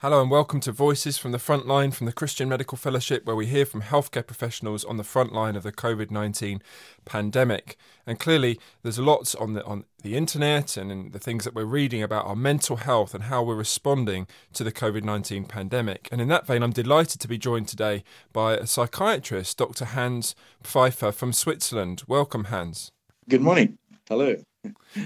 Hello and welcome to Voices from the Frontline from the Christian Medical Fellowship, where we hear from healthcare professionals on the front line of the COVID 19 pandemic. And clearly, there's lots on the, on the internet and in the things that we're reading about our mental health and how we're responding to the COVID 19 pandemic. And in that vein, I'm delighted to be joined today by a psychiatrist, Dr. Hans Pfeiffer from Switzerland. Welcome, Hans. Good morning. Hello.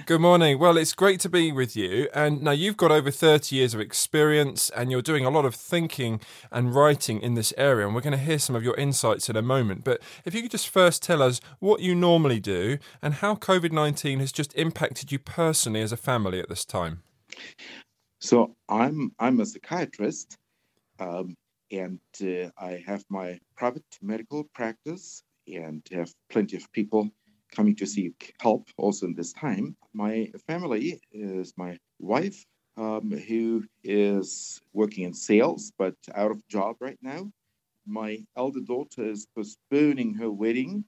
Good morning. Well, it's great to be with you. And now you've got over 30 years of experience and you're doing a lot of thinking and writing in this area. And we're going to hear some of your insights in a moment. But if you could just first tell us what you normally do and how COVID 19 has just impacted you personally as a family at this time. So, I'm, I'm a psychiatrist um, and uh, I have my private medical practice and have plenty of people coming to seek help also in this time. My family is my wife, um, who is working in sales but out of job right now. My elder daughter is postponing her wedding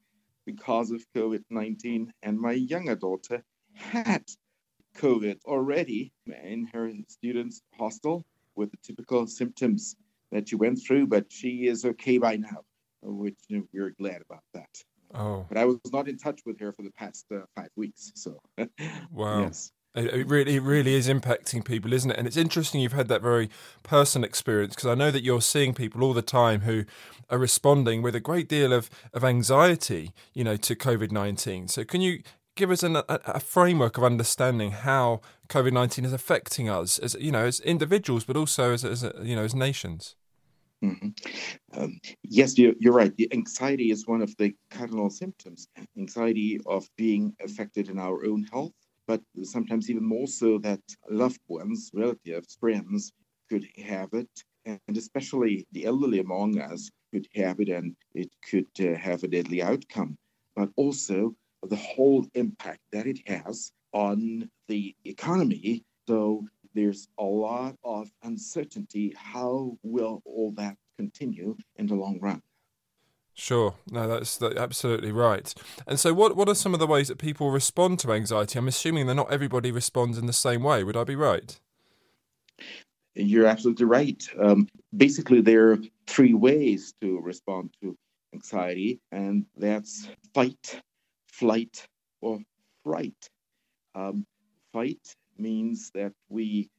because of COVID 19, and my younger daughter had COVID already in her students' hostel with the typical symptoms that she went through, but she is okay by now, which we're glad about that. Oh. But I was not in touch with her for the past uh, five weeks. So, wow. Yes. It really, it really is impacting people, isn't it? And it's interesting you've had that very personal experience because I know that you're seeing people all the time who are responding with a great deal of, of anxiety, you know, to COVID nineteen. So, can you give us an, a, a, framework of understanding how COVID nineteen is affecting us as you know as individuals, but also as, as you know as nations? Mm-hmm. Um, yes, you're, you're, right. The anxiety is one of the cardinal symptoms. Anxiety of being affected in our own health, but sometimes even more so that loved ones, relatives, friends could have it, and especially the elderly among us could have it, and it could uh, have a deadly outcome. But also the whole impact that it has on the economy. So there's a lot of uncertainty. How will all that continue in the long run? Sure, no, that's, that's absolutely right. And so, what what are some of the ways that people respond to anxiety? I'm assuming that not everybody responds in the same way. Would I be right? You're absolutely right. Um, basically, there are three ways to respond to anxiety, and that's fight, flight, or fright. Um, fight means that we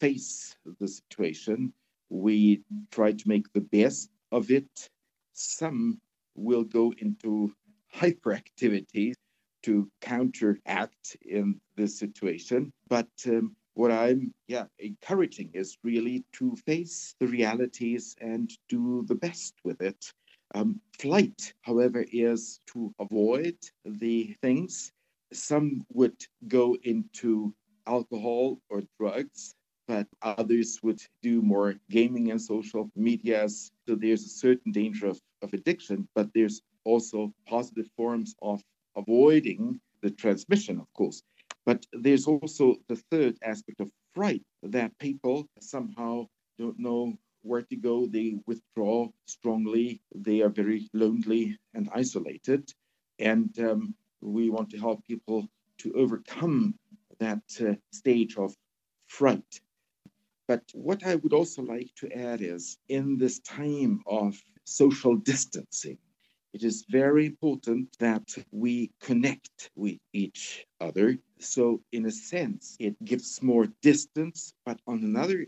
face the situation, we try to make the best of it. Some will go into hyperactivity to counteract in this situation. But um, what I'm yeah encouraging is really to face the realities and do the best with it. Um, flight, however, is to avoid the things. Some would go into alcohol or drugs, but others would do more gaming and social medias. So there's a certain danger of, of addiction, but there's also positive forms of avoiding the transmission, of course. But there's also the third aspect of fright that people somehow don't know where to go. They withdraw strongly. They are very lonely and isolated. And um, we want to help people to overcome that uh, stage of fright. But what I would also like to add is in this time of social distancing, it is very important that we connect with each other. So, in a sense, it gives more distance, but on another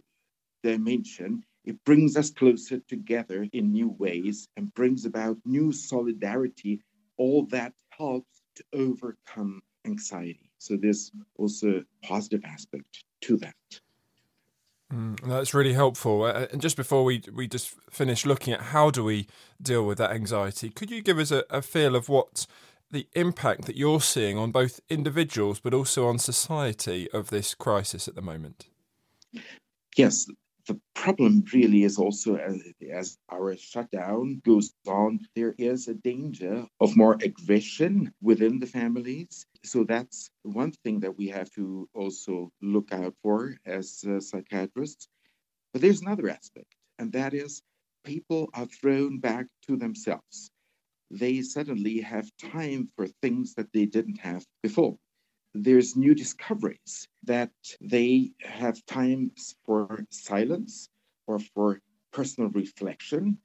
dimension, it brings us closer together in new ways and brings about new solidarity. All that helps to overcome anxiety. So there's also a positive aspect to that. Mm, that's really helpful. Uh, and just before we we just finish looking at how do we deal with that anxiety, could you give us a, a feel of what the impact that you're seeing on both individuals but also on society of this crisis at the moment? Yes, the problem really is also as, as our shutdown goes on, there is a danger of more aggression within the families. So that's one thing that we have to also look out for as uh, psychiatrists. But there's another aspect, and that is people are thrown back to themselves. They suddenly have time for things that they didn't have before there's new discoveries that they have times for silence, or for personal reflection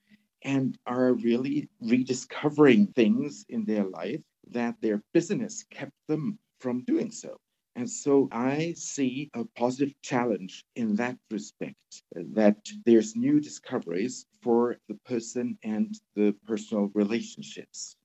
and are really rediscovering things in their life that their business kept them from doing so. And so I see a positive challenge in that respect that there's new discoveries for the person and the personal relationships.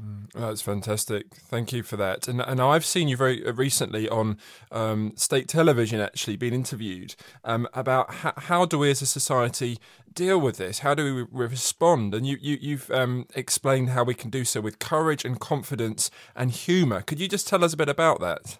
Mm, that's fantastic. Thank you for that. And and I've seen you very uh, recently on um, state television, actually, being interviewed um, about how, how do we as a society deal with this? How do we respond? And you, you you've um, explained how we can do so with courage and confidence and humour. Could you just tell us a bit about that?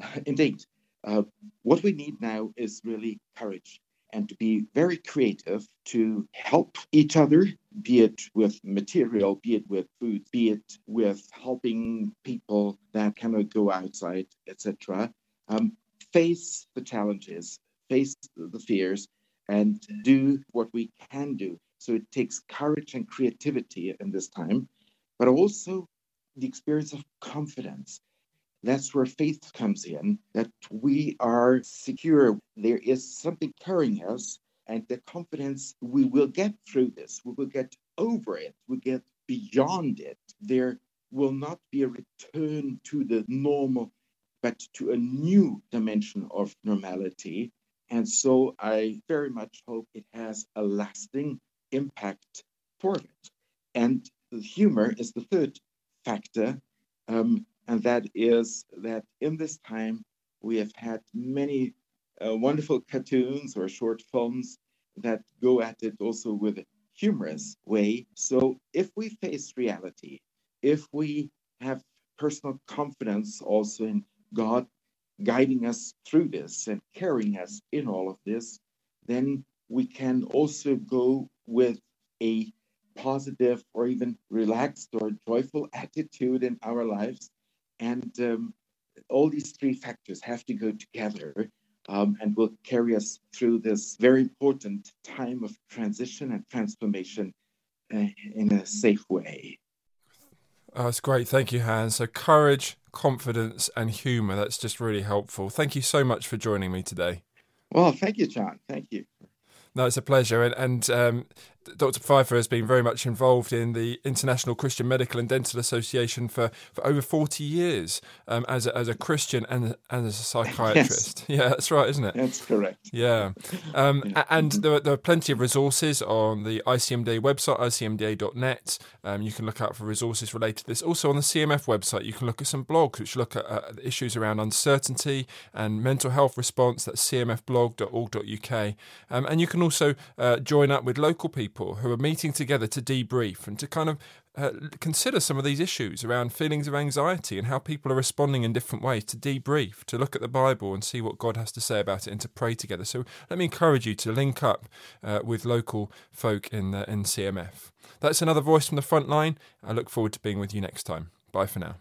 Indeed. Uh, what we need now is really courage and to be very creative to help each other, be it with material, be it with food, be it with helping people that cannot go outside, etc. Um, face the challenges, face the fears, and do what we can do. So it takes courage and creativity in this time, but also the experience of confidence that's where faith comes in, that we are secure. There is something carrying us, and the confidence we will get through this, we will get over it, we get beyond it. There will not be a return to the normal, but to a new dimension of normality. And so I very much hope it has a lasting impact for it. And the humor is the third factor. Um, and that is that in this time we have had many uh, wonderful cartoons or short films that go at it also with a humorous way. So if we face reality, if we have personal confidence also in God guiding us through this and carrying us in all of this, then we can also go with a positive or even relaxed or joyful attitude in our lives and um, all these three factors have to go together um, and will carry us through this very important time of transition and transformation uh, in a safe way. Oh, that's great. Thank you, Hans. So, courage, confidence, and humor. That's just really helpful. Thank you so much for joining me today. Well, thank you, John. Thank you. No, it's a pleasure. And, and um, Dr. Pfeiffer has been very much involved in the International Christian Medical and Dental Association for, for over 40 years um, as, a, as a Christian and, and as a psychiatrist. Yes. Yeah, that's right, isn't it? That's correct. Yeah. Um, yeah. And there are, there are plenty of resources on the ICMDA website, icmda.net. Um, you can look out for resources related to this. Also on the CMF website, you can look at some blogs which look at uh, issues around uncertainty and mental health response. That's cmfblog.org.uk. Um, and you can also uh, join up with local people people who are meeting together to debrief and to kind of uh, consider some of these issues around feelings of anxiety and how people are responding in different ways to debrief, to look at the Bible and see what God has to say about it, and to pray together. So let me encourage you to link up uh, with local folk in the in CMF. That's another voice from the front line. I look forward to being with you next time. Bye for now.